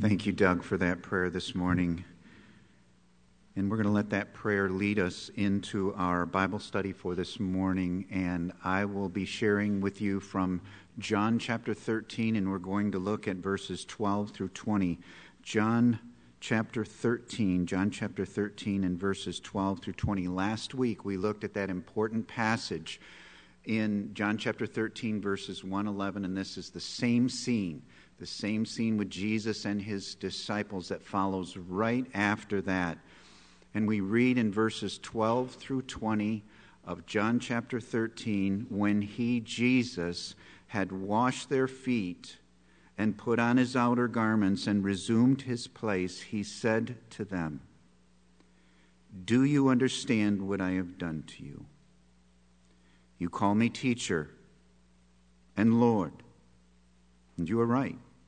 Thank you, Doug, for that prayer this morning. And we're going to let that prayer lead us into our Bible study for this morning. And I will be sharing with you from John chapter 13, and we're going to look at verses 12 through 20. John chapter 13, John chapter 13, and verses 12 through 20. Last week we looked at that important passage in John chapter 13, verses 1 11, and this is the same scene the same scene with Jesus and his disciples that follows right after that. And we read in verses 12 through 20 of John chapter 13 when he, Jesus, had washed their feet and put on his outer garments and resumed his place, he said to them, Do you understand what I have done to you? You call me teacher and Lord, and you are right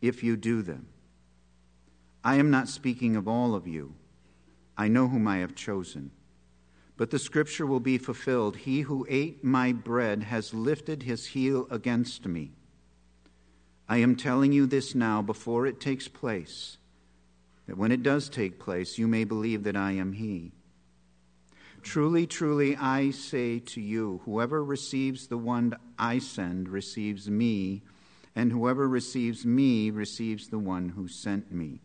if you do them. I am not speaking of all of you. I know whom I have chosen. But the scripture will be fulfilled He who ate my bread has lifted his heel against me. I am telling you this now before it takes place, that when it does take place, you may believe that I am He. Truly, truly, I say to you, whoever receives the one I send receives me and whoever receives me receives the one who sent me.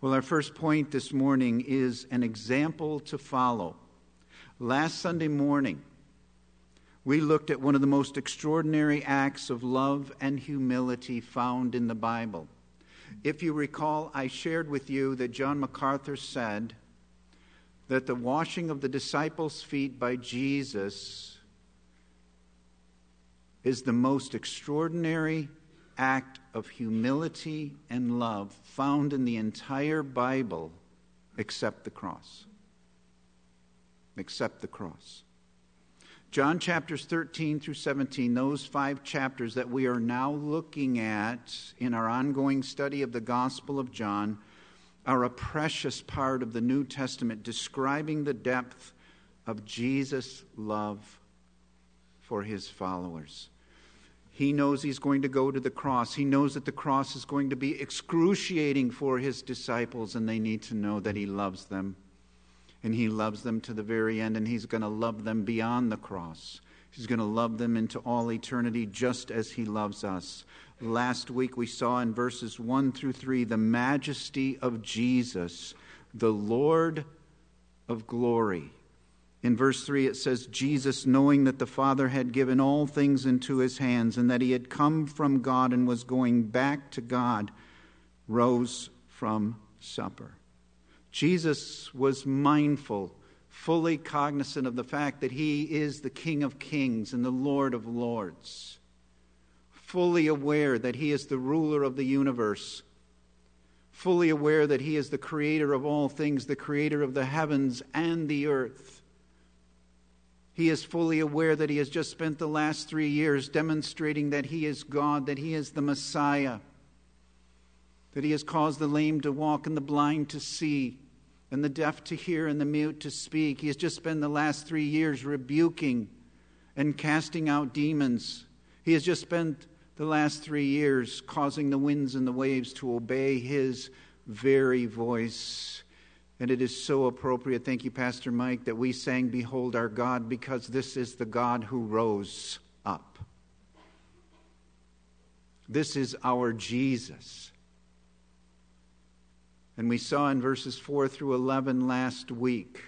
Well, our first point this morning is an example to follow. Last Sunday morning, we looked at one of the most extraordinary acts of love and humility found in the Bible. If you recall, I shared with you that John MacArthur said that the washing of the disciples' feet by Jesus is the most extraordinary act of humility and love found in the entire Bible except the cross. Except the cross. John chapters 13 through 17, those five chapters that we are now looking at in our ongoing study of the Gospel of John, are a precious part of the New Testament describing the depth of Jesus' love for his followers. He knows he's going to go to the cross. He knows that the cross is going to be excruciating for his disciples, and they need to know that he loves them. And he loves them to the very end, and he's going to love them beyond the cross. He's going to love them into all eternity just as he loves us. Last week we saw in verses 1 through 3 the majesty of Jesus, the Lord of glory. In verse 3, it says, Jesus, knowing that the Father had given all things into his hands and that he had come from God and was going back to God, rose from supper. Jesus was mindful, fully cognizant of the fact that he is the King of kings and the Lord of lords, fully aware that he is the ruler of the universe, fully aware that he is the creator of all things, the creator of the heavens and the earth he is fully aware that he has just spent the last three years demonstrating that he is God, that he is the Messiah, that he has caused the lame to walk and the blind to see, and the deaf to hear and the mute to speak. He has just spent the last three years rebuking and casting out demons. He has just spent the last three years causing the winds and the waves to obey his very voice. And it is so appropriate, thank you, Pastor Mike, that we sang, Behold our God, because this is the God who rose up. This is our Jesus. And we saw in verses 4 through 11 last week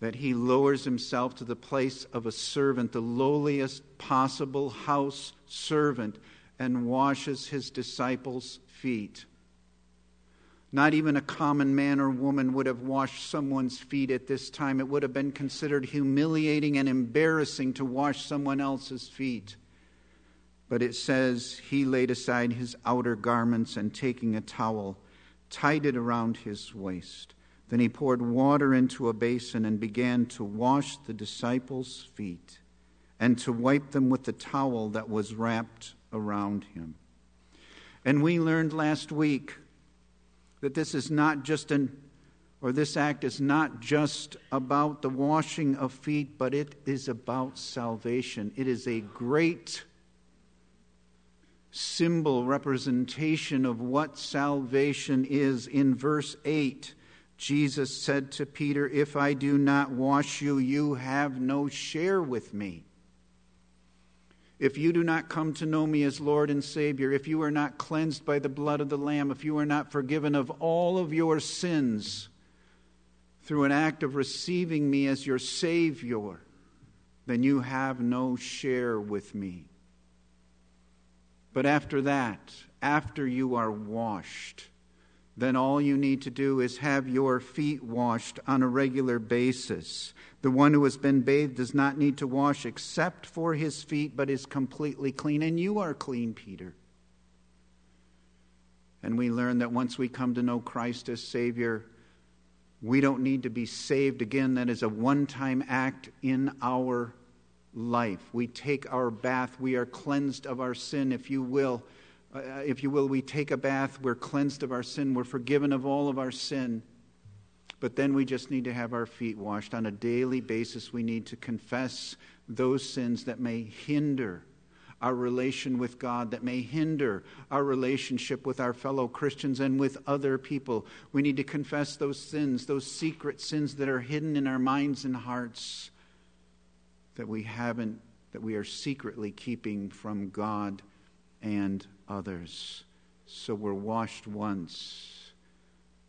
that he lowers himself to the place of a servant, the lowliest possible house servant, and washes his disciples' feet. Not even a common man or woman would have washed someone's feet at this time. It would have been considered humiliating and embarrassing to wash someone else's feet. But it says, He laid aside his outer garments and taking a towel, tied it around his waist. Then he poured water into a basin and began to wash the disciples' feet and to wipe them with the towel that was wrapped around him. And we learned last week that this is not just an or this act is not just about the washing of feet, but it is about salvation. It is a great symbol representation of what salvation is. In verse 8, Jesus said to Peter, If I do not wash you, you have no share with me. If you do not come to know me as Lord and Savior, if you are not cleansed by the blood of the Lamb, if you are not forgiven of all of your sins through an act of receiving me as your Savior, then you have no share with me. But after that, after you are washed, then all you need to do is have your feet washed on a regular basis. The one who has been bathed does not need to wash except for his feet, but is completely clean. And you are clean, Peter. And we learn that once we come to know Christ as Savior, we don't need to be saved again. That is a one time act in our life. We take our bath, we are cleansed of our sin, if you will uh, if you will, we take a bath, we're cleansed of our sin, we're forgiven of all of our sin. But then we just need to have our feet washed. On a daily basis, we need to confess those sins that may hinder our relation with God, that may hinder our relationship with our fellow Christians and with other people. We need to confess those sins, those secret sins that are hidden in our minds and hearts that we haven't, that we are secretly keeping from God and others. So we're washed once,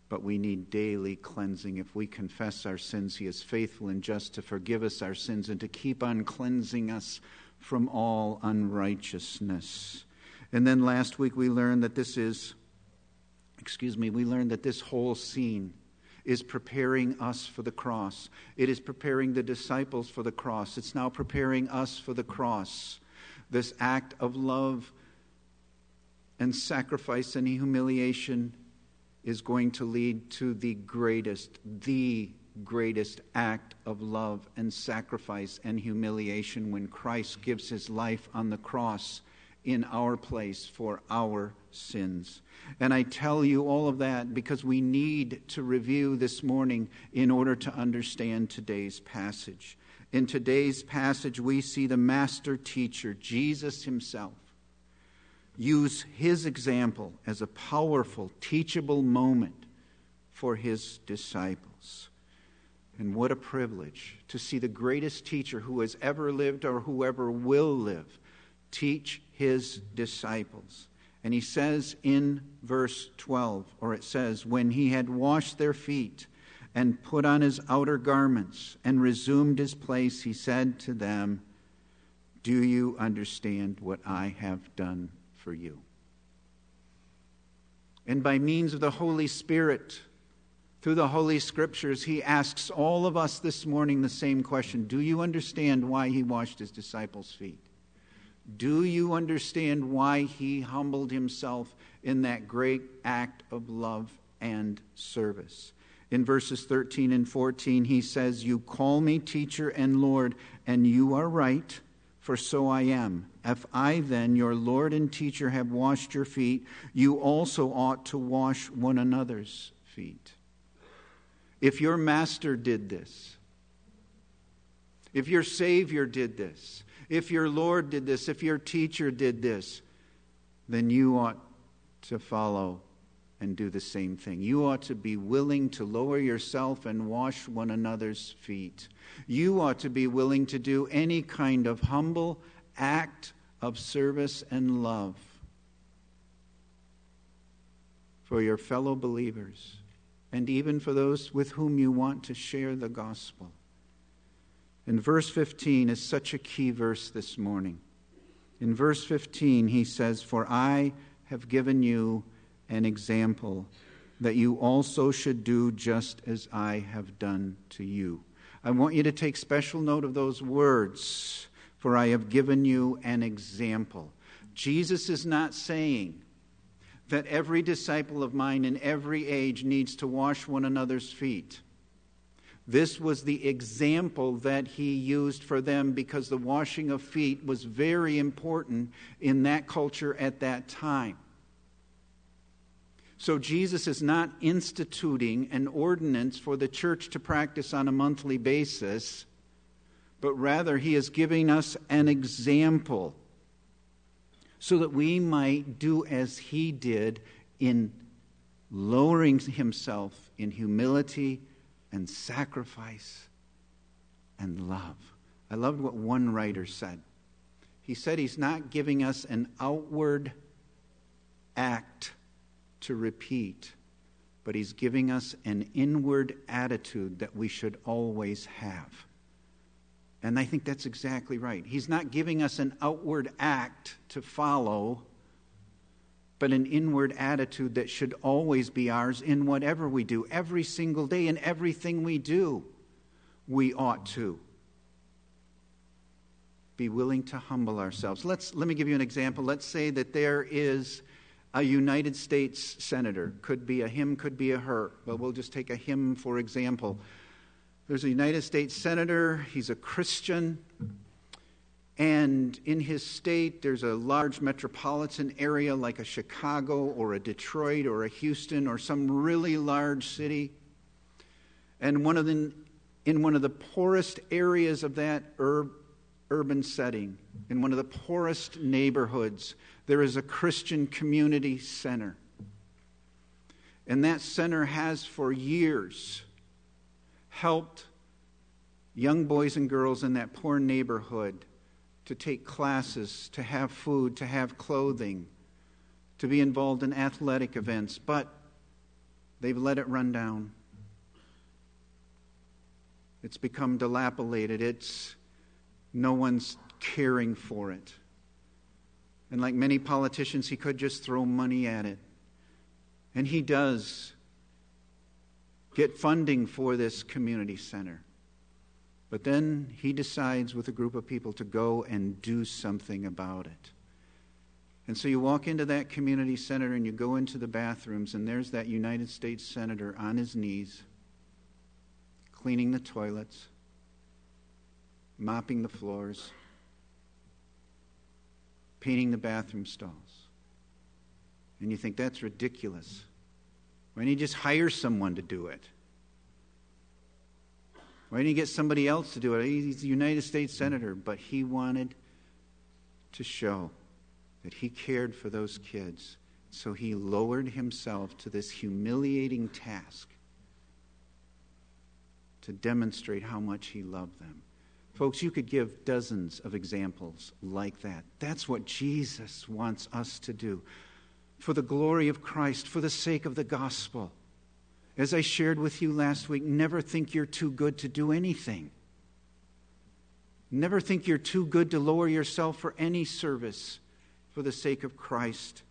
but we need daily cleansing. If we confess our sins, He is faithful and just to forgive us our sins and to keep on cleansing us from all unrighteousness. And then last week we learned that this is, excuse me, we learned that this whole scene is preparing us for the cross. It is preparing the disciples for the cross. It's now preparing us for the cross. This act of love and sacrifice and humiliation is going to lead to the greatest, the greatest act of love and sacrifice and humiliation when Christ gives his life on the cross in our place for our sins. And I tell you all of that because we need to review this morning in order to understand today's passage. In today's passage, we see the master teacher, Jesus himself, use his example as a powerful, teachable moment for his disciples. And what a privilege to see the greatest teacher who has ever lived or whoever will live teach his disciples. And he says in verse 12, or it says, When he had washed their feet and put on his outer garments and resumed his place, he said to them, Do you understand what I have done for you. And by means of the Holy Spirit, through the Holy Scriptures, he asks all of us this morning the same question Do you understand why he washed his disciples' feet? Do you understand why he humbled himself in that great act of love and service? In verses 13 and 14, he says, You call me teacher and Lord, and you are right for so I am. If I then, your Lord and teacher, have washed your feet, you also ought to wash one another's feet. If your master did this, if your Savior did this, if your Lord did this, if your teacher did this, then you ought to follow and do the same thing. You ought to be willing to lower yourself and wash one another's feet. You ought to be willing to do any kind of humble act of service and love for your fellow believers and even for those with whom you want to share the gospel. And verse 15 is such a key verse this morning. In verse 15, he says, For I have given you an example that you also should do just as I have done to you. I want you to take special note of those words, for I have given you an example. Jesus is not saying that every disciple of mine in every age needs to wash one another's feet. This was the example that he used for them because the washing of feet was very important in that culture at that time. So Jesus is not instituting an ordinance for the church to practice on a monthly basis, but rather he is giving us an example so that we might do as he did in lowering himself in humility and sacrifice and love. I loved what one writer said. He said he's not giving us an outward act to repeat, but he's giving us an inward attitude that we should always have. And I think that's exactly right. He's not giving us an outward act to follow, but an inward attitude that should always be ours in whatever we do, every single day, in everything we do. We ought to be willing to humble ourselves. Let's, let me give you an example. Let's say that there is a United States senator. Could be a him, could be a her. But we'll just take a him for example there's a United States Senator, he's a Christian, and in his state, there's a large metropolitan area like a Chicago or a Detroit or a Houston or some really large city. And one of the, in one of the poorest areas of that ur- urban setting, in one of the poorest neighborhoods, there is a Christian community center. And that center has for years helped young boys and girls in that poor neighborhood to take classes, to have food, to have clothing, to be involved in athletic events, but they've let it run down. It's become dilapidated. It's no one's caring for it. And like many politicians, he could just throw money at it. And he does get funding for this community center. But then he decides with a group of people to go and do something about it. And so you walk into that community center and you go into the bathrooms, and there's that United States Senator on his knees, cleaning the toilets, mopping the floors, painting the bathroom stalls. And you think that's ridiculous. Why don't you just hire someone to do it? Why didn't you get somebody else to do it? He's a United States Senator, but he wanted to show that he cared for those kids. So he lowered himself to this humiliating task to demonstrate how much he loved them. Folks, you could give dozens of examples like that. That's what Jesus wants us to do for the glory of Christ, for the sake of the gospel. As I shared with you last week, never think you're too good to do anything. Never think you're too good to lower yourself for any service for the sake of Christ,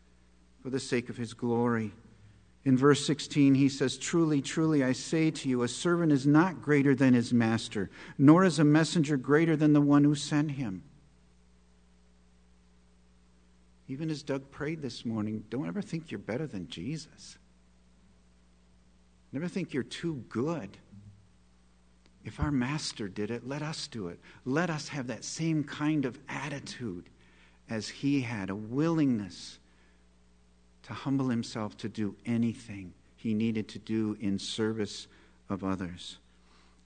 for the sake of his glory. In verse 16, he says, Truly, truly, I say to you, a servant is not greater than his master, nor is a messenger greater than the one who sent him. Even as Doug prayed this morning, don't ever think you're better than Jesus. Never think you're too good. If our master did it, let us do it. Let us have that same kind of attitude as he had a willingness to humble himself to do anything he needed to do in service of others.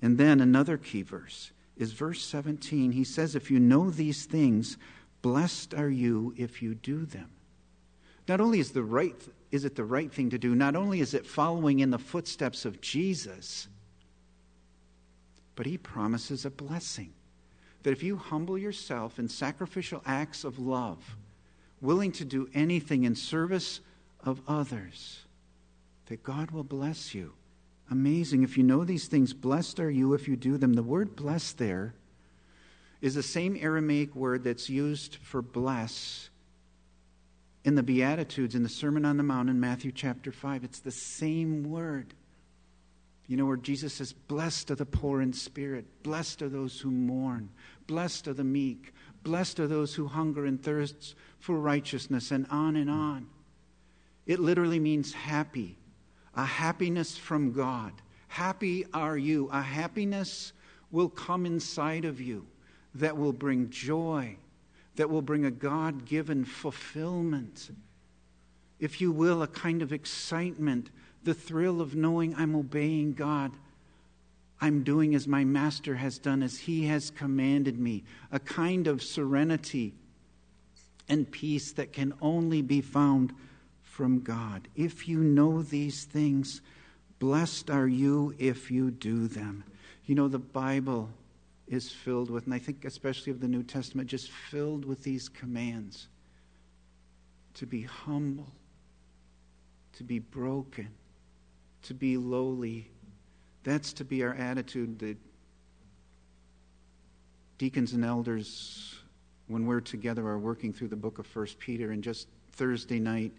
And then another key verse is verse 17. He says, If you know these things, Blessed are you if you do them. Not only is, the right, is it the right thing to do, not only is it following in the footsteps of Jesus, but he promises a blessing. That if you humble yourself in sacrificial acts of love, willing to do anything in service of others, that God will bless you. Amazing. If you know these things, blessed are you if you do them. The word blessed there is the same Aramaic word that's used for bless in the Beatitudes in the Sermon on the Mount in Matthew chapter 5. It's the same word. You know, where Jesus says, Blessed are the poor in spirit, blessed are those who mourn, blessed are the meek, Blessed are those who hunger and thirst for righteousness, and on and on. It literally means happy, a happiness from God. Happy are you. A happiness will come inside of you that will bring joy, that will bring a God given fulfillment. If you will, a kind of excitement, the thrill of knowing I'm obeying God. I'm doing as my master has done, as he has commanded me, a kind of serenity and peace that can only be found from God. If you know these things, blessed are you if you do them. You know, the Bible is filled with, and I think especially of the New Testament, just filled with these commands to be humble, to be broken, to be lowly. That's to be our attitude. The deacons and elders, when we're together, are working through the book of First Peter. And just Thursday night,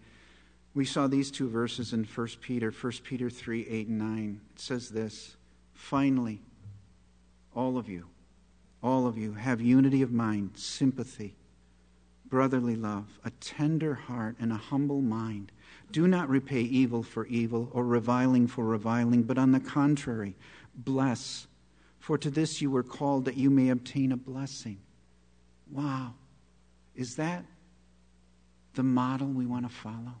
we saw these two verses in First Peter, 1 Peter 3 8 and 9. It says this Finally, all of you, all of you have unity of mind, sympathy, brotherly love, a tender heart, and a humble mind. Do not repay evil for evil or reviling for reviling, but on the contrary, bless. For to this you were called that you may obtain a blessing. Wow. Is that the model we want to follow?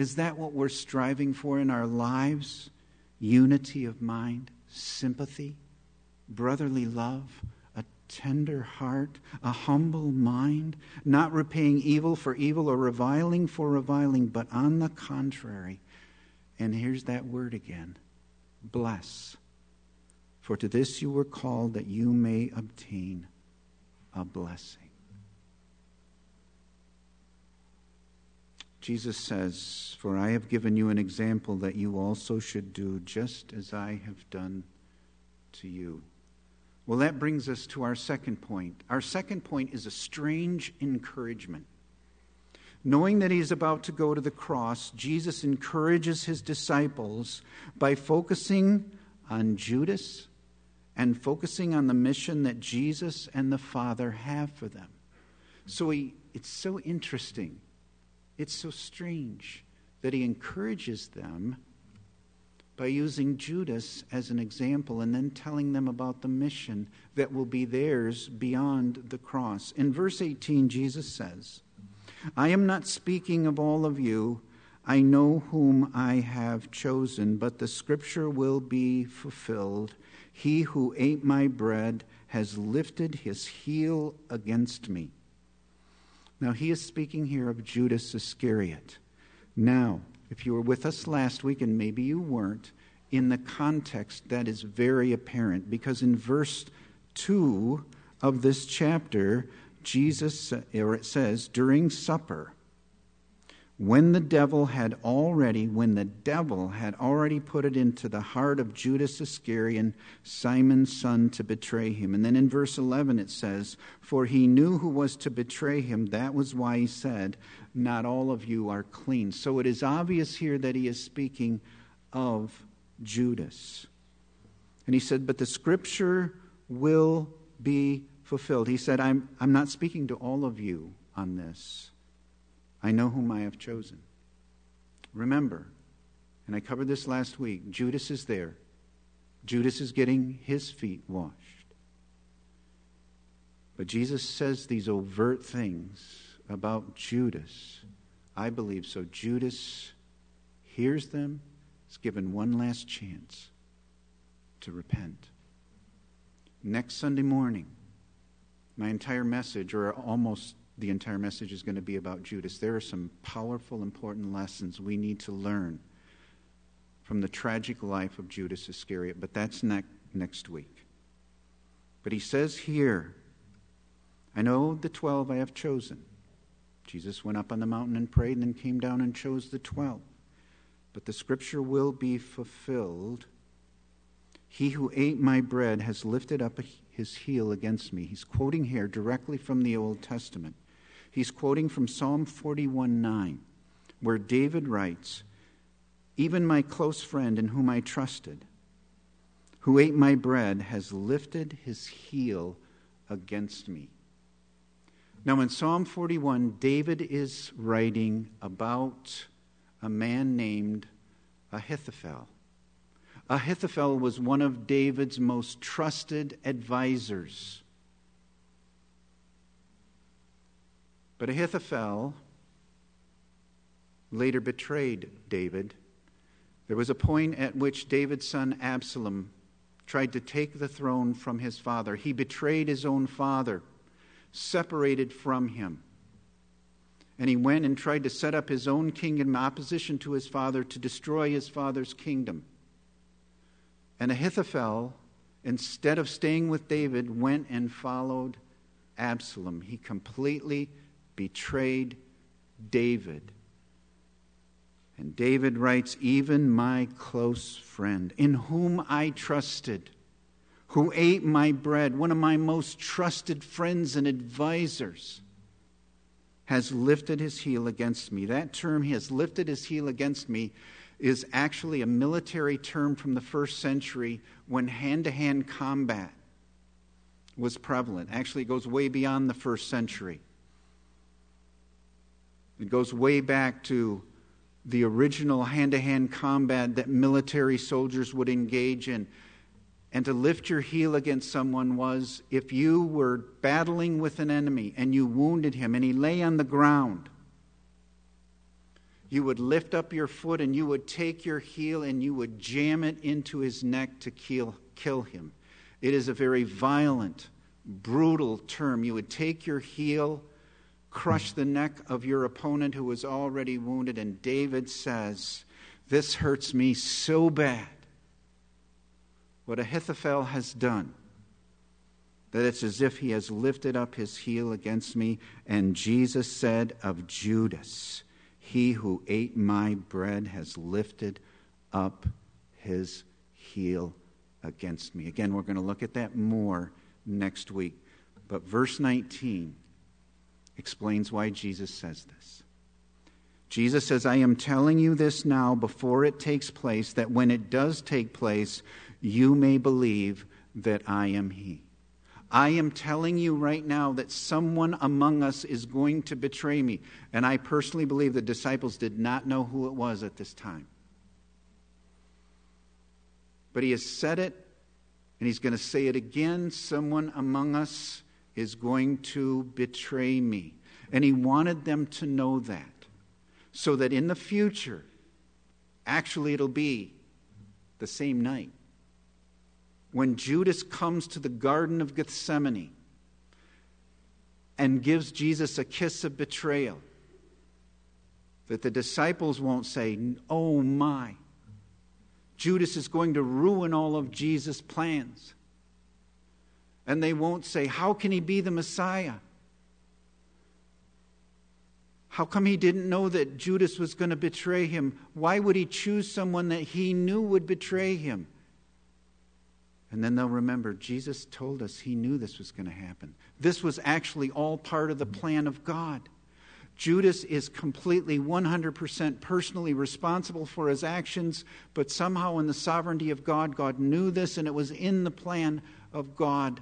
Is that what we're striving for in our lives? Unity of mind, sympathy, brotherly love, a tender heart, a humble mind, not repaying evil for evil or reviling for reviling, but on the contrary. And here's that word again bless. For to this you were called that you may obtain a blessing. Jesus says, For I have given you an example that you also should do just as I have done to you. Well, that brings us to our second point. Our second point is a strange encouragement. Knowing that he is about to go to the cross, Jesus encourages his disciples by focusing on Judas and focusing on the mission that Jesus and the Father have for them. So he, it's so interesting. It's so strange that he encourages them by using Judas as an example and then telling them about the mission that will be theirs beyond the cross. In verse 18, Jesus says, I am not speaking of all of you. I know whom I have chosen, but the scripture will be fulfilled. He who ate my bread has lifted his heel against me. Now, he is speaking here of Judas Iscariot. Now, if you were with us last week, and maybe you weren't, in the context that is very apparent because in verse 2 of this chapter, Jesus, or it says, during supper, when the devil had already when the devil had already put it into the heart of Judas Iscariot Simon's son to betray him. And then in verse 11 it says for he knew who was to betray him. That was why he said not all of you are clean. So it is obvious here that he is speaking of Judas. And he said but the scripture will be fulfilled. He said I'm I'm not speaking to all of you on this I know whom I have chosen. Remember, and I covered this last week, Judas is there. Judas is getting his feet washed. But Jesus says these overt things about Judas. I believe so. Judas hears them, is given one last chance to repent. Next Sunday morning, my entire message, or almost the entire message is going to be about Judas. There are some powerful, important lessons we need to learn from the tragic life of Judas Iscariot, but that's ne- next week. But he says here, I know the 12 I have chosen. Jesus went up on the mountain and prayed and then came down and chose the 12. But the scripture will be fulfilled. He who ate my bread has lifted up his heel against me. He's quoting here directly from the Old Testament. He's quoting from Psalm 41 9, where David writes, Even my close friend in whom I trusted, who ate my bread, has lifted his heel against me. Now, in Psalm 41, David is writing about a man named Ahithophel. Ahithophel was one of David's most trusted advisors. But Ahithophel later betrayed David. There was a point at which David's son Absalom tried to take the throne from his father. He betrayed his own father, separated from him. And he went and tried to set up his own kingdom in opposition to his father to destroy his father's kingdom. And Ahithophel, instead of staying with David, went and followed Absalom. He completely betrayed David. And David writes, Even my close friend, in whom I trusted, who ate my bread, one of my most trusted friends and advisors, has lifted his heel against me. That term, he has lifted his heel against me, is actually a military term from the first century when hand to hand combat was prevalent. Actually, it goes way beyond the first century. It goes way back to the original hand to hand combat that military soldiers would engage in. And to lift your heel against someone was if you were battling with an enemy and you wounded him and he lay on the ground, you would lift up your foot and you would take your heel and you would jam it into his neck to kill, kill him. It is a very violent, brutal term. You would take your heel crush the neck of your opponent who is already wounded. And David says, This hurts me so bad. What Ahithophel has done, that it's as if he has lifted up his heel against me. And Jesus said of Judas, He who ate my bread has lifted up his heel against me. Again, we're going to look at that more next week. But verse 19 explains why Jesus says this. Jesus says, I am telling you this now before it takes place, that when it does take place, you may believe that I am He. I am telling you right now that someone among us is going to betray me. And I personally believe the disciples did not know who it was at this time. But He has said it, and He's going to say it again. Someone among us is going to betray me. And he wanted them to know that so that in the future, actually, it'll be the same night. When Judas comes to the Garden of Gethsemane and gives Jesus a kiss of betrayal, that the disciples won't say, Oh my, Judas is going to ruin all of Jesus' plans. And they won't say, How can he be the Messiah? How come he didn't know that Judas was going to betray him? Why would he choose someone that he knew would betray him? And then they'll remember Jesus told us he knew this was going to happen. This was actually all part of the plan of God. Judas is completely 100% personally responsible for his actions, but somehow in the sovereignty of God, God knew this and it was in the plan of God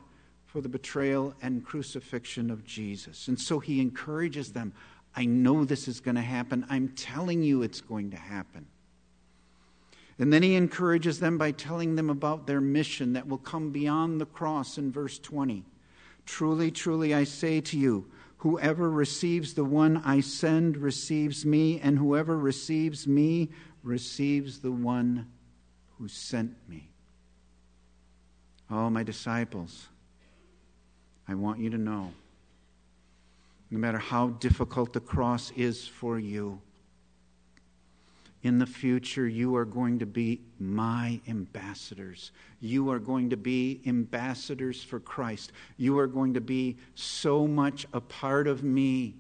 for the betrayal and crucifixion of Jesus. And so he encourages them I know this is going to happen. I'm telling you it's going to happen. And then he encourages them by telling them about their mission that will come beyond the cross in verse 20. Truly, truly, I say to you, whoever receives the one I send receives me, and whoever receives me receives the one who sent me. Oh, my disciples. I want you to know no matter how difficult the cross is for you, in the future, you are going to be my ambassadors. You are going to be ambassadors for Christ. You are going to be so much a part of me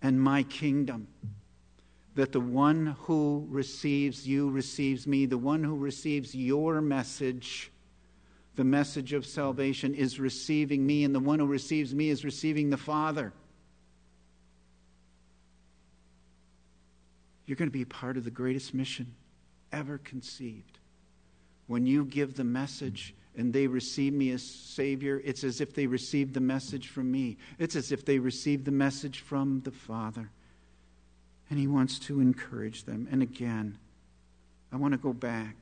and my kingdom that the one who receives you receives me. The one who receives your message the message of salvation is receiving me, and the one who receives me is receiving the Father. You're going to be part of the greatest mission ever conceived when you give the message and they receive me as Savior, it's as if they received the message from me. It's as if they received the message from the Father. And He wants to encourage them. And again, I want to go back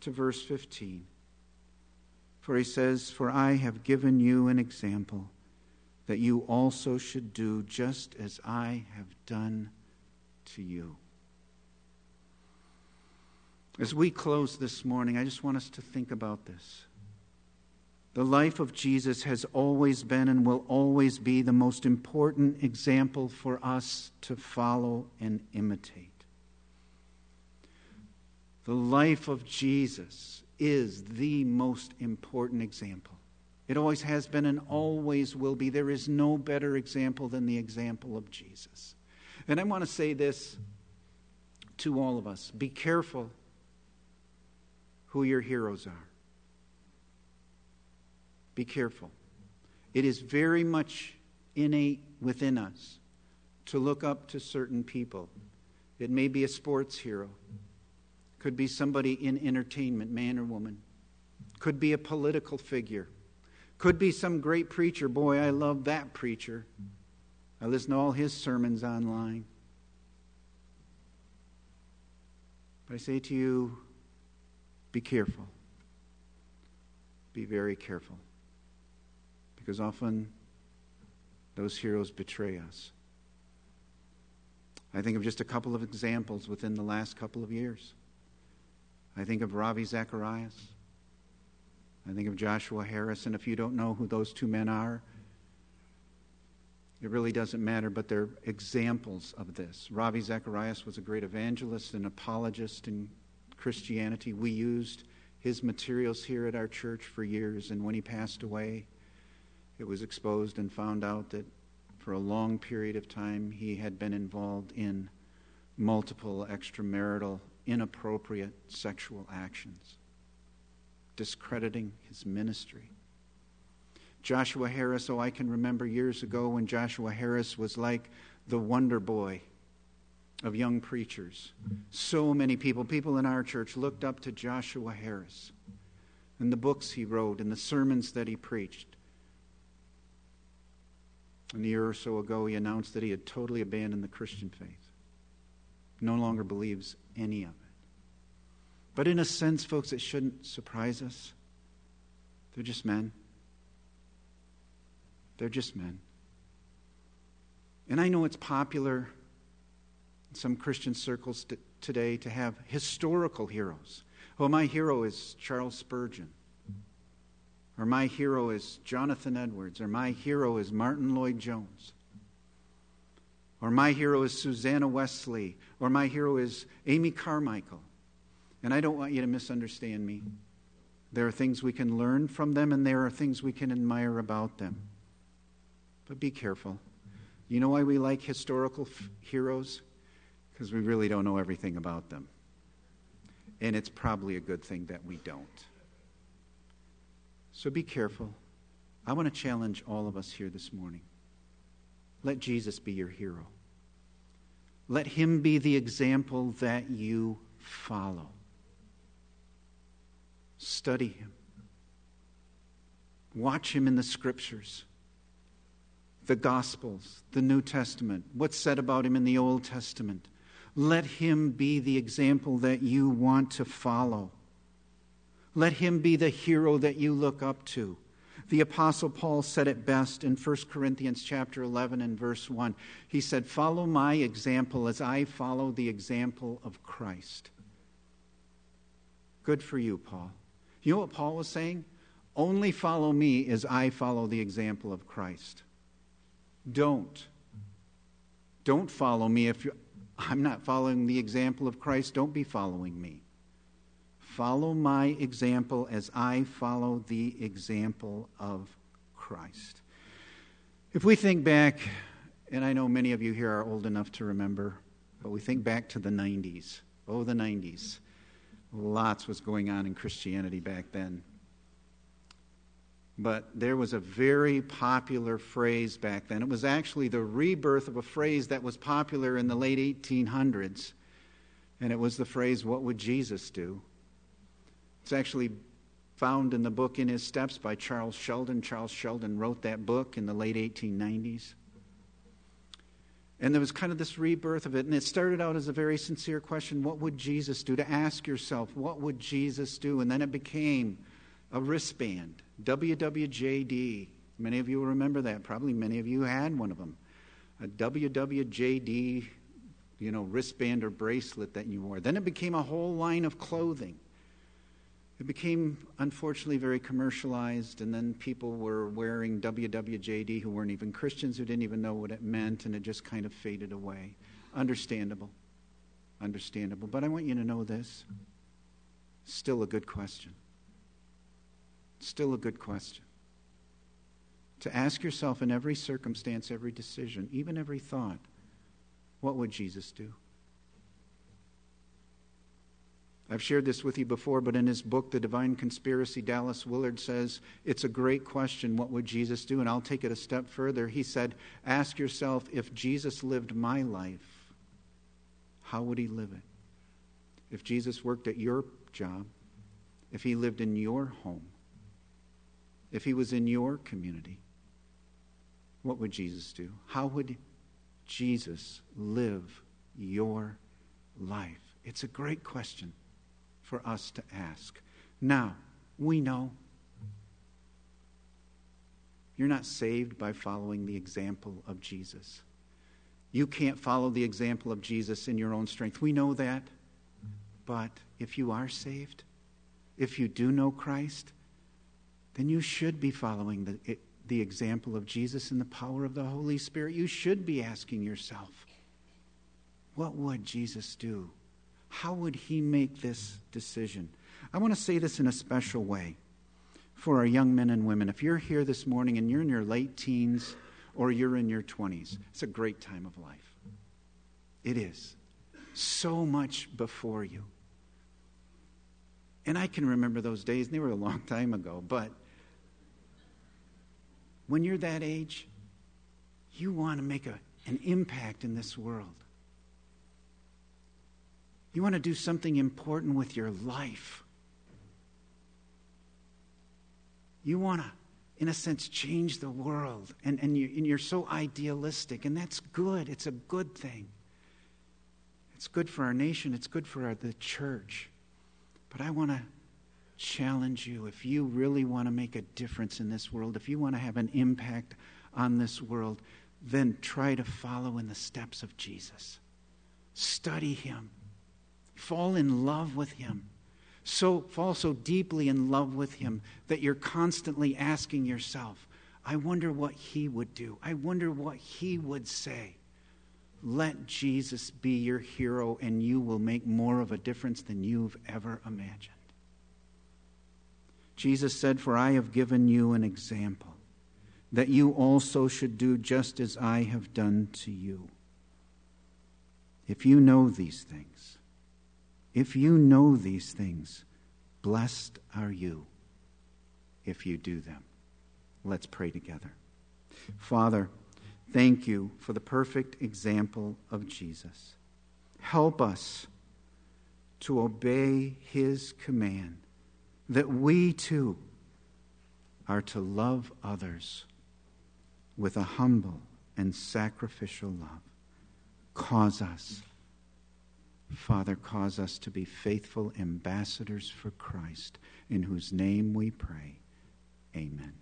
to verse 15. For He says, For I have given you an example that you also should do just as I have done to you. As we close this morning, I just want us to think about this. The life of Jesus has always been and will always be the most important example for us to follow and imitate. The life of Jesus is the most important example. It always has been and always will be. There is no better example than the example of Jesus. And I want to say this to all of us be careful who your heroes are. Be careful. It is very much innate within us to look up to certain people. It may be a sports hero, could be somebody in entertainment, man or woman, could be a political figure, could be some great preacher. Boy, I love that preacher. I listen to all his sermons online. But I say to you, be careful. Be very careful because often those heroes betray us. I think of just a couple of examples within the last couple of years. I think of Ravi Zacharias. I think of Joshua Harris. And if you don't know who those two men are, it really doesn't matter, but they're examples of this. Ravi Zacharias was a great evangelist and apologist in Christianity. We used his materials here at our church for years, and when he passed away, it was exposed and found out that for a long period of time he had been involved in multiple extramarital, inappropriate sexual actions, discrediting his ministry. Joshua Harris, oh, I can remember years ago when Joshua Harris was like the wonder boy of young preachers. So many people, people in our church, looked up to Joshua Harris and the books he wrote and the sermons that he preached. And a year or so ago, he announced that he had totally abandoned the Christian faith, no longer believes any of it. But in a sense, folks, it shouldn't surprise us. They're just men. They're just men. And I know it's popular in some Christian circles t- today to have historical heroes. Well, my hero is Charles Spurgeon or my hero is Jonathan Edwards, or my hero is Martyn Lloyd-Jones, or my hero is Susanna Wesley, or my hero is Amy Carmichael. And I don't want you to misunderstand me. There are things we can learn from them, and there are things we can admire about them. But be careful. You know why we like historical f- heroes? Because we really don't know everything about them. And it's probably a good thing that we don't. So be careful. I want to challenge all of us here this morning. Let Jesus be your hero. Let him be the example that you follow. Study him. Watch him in the scriptures, the Gospels, the New Testament, what's said about him in the Old Testament. Let him be the example that you want to follow. Let him be the hero that you look up to. The apostle Paul said it best in 1 Corinthians chapter 11 and verse 1. He said, "Follow my example as I follow the example of Christ." Good for you, Paul. You know what Paul was saying? Only follow me as I follow the example of Christ. Don't. Don't follow me if I'm not following the example of Christ. Don't be following me. Follow my example as I follow the example of Christ. If we think back, and I know many of you here are old enough to remember, but we think back to the 90s. Oh, the 90s. Lots was going on in Christianity back then. But there was a very popular phrase back then. It was actually the rebirth of a phrase that was popular in the late 1800s. And it was the phrase, What would Jesus do? It's actually found in the book In His Steps by Charles Sheldon. Charles Sheldon wrote that book in the late 1890s. And there was kind of this rebirth of it. And it started out as a very sincere question what would Jesus do? To ask yourself, what would Jesus do? And then it became a wristband, WWJD. Many of you will remember that. Probably many of you had one of them. A WWJD, you know, wristband or bracelet that you wore. Then it became a whole line of clothing. It became, unfortunately, very commercialized, and then people were wearing WWJD who weren't even Christians, who didn't even know what it meant, and it just kind of faded away. Understandable. Understandable. But I want you to know this. Still a good question. Still a good question. To ask yourself in every circumstance, every decision, even every thought, what would Jesus do? I've shared this with you before, but in his book, The Divine Conspiracy, Dallas Willard says it's a great question what would Jesus do? And I'll take it a step further. He said, Ask yourself if Jesus lived my life, how would he live it? If Jesus worked at your job, if he lived in your home, if he was in your community, what would Jesus do? How would Jesus live your life? It's a great question for us to ask. Now, we know you're not saved by following the example of Jesus. You can't follow the example of Jesus in your own strength. We know that. But if you are saved, if you do know Christ, then you should be following the, the example of Jesus and the power of the Holy Spirit. You should be asking yourself, what would Jesus do? How would he make this decision? I want to say this in a special way for our young men and women. If you're here this morning and you're in your late teens or you're in your 20s, it's a great time of life. It is. So much before you. And I can remember those days, and they were a long time ago, but when you're that age, you want to make a, an impact in this world. You want to do something important with your life. You want to, in a sense, change the world. And, and, you, and you're so idealistic, and that's good. It's a good thing. It's good for our nation, it's good for our, the church. But I want to challenge you if you really want to make a difference in this world, if you want to have an impact on this world, then try to follow in the steps of Jesus. Study him. Fall in love with him. So fall so deeply in love with him that you're constantly asking yourself, I wonder what he would do. I wonder what he would say. Let Jesus be your hero, and you will make more of a difference than you've ever imagined. Jesus said, For I have given you an example, that you also should do just as I have done to you. If you know these things, if you know these things, blessed are you if you do them. Let's pray together. Father, thank you for the perfect example of Jesus. Help us to obey his command that we too are to love others with a humble and sacrificial love. Cause us Father, cause us to be faithful ambassadors for Christ, in whose name we pray. Amen.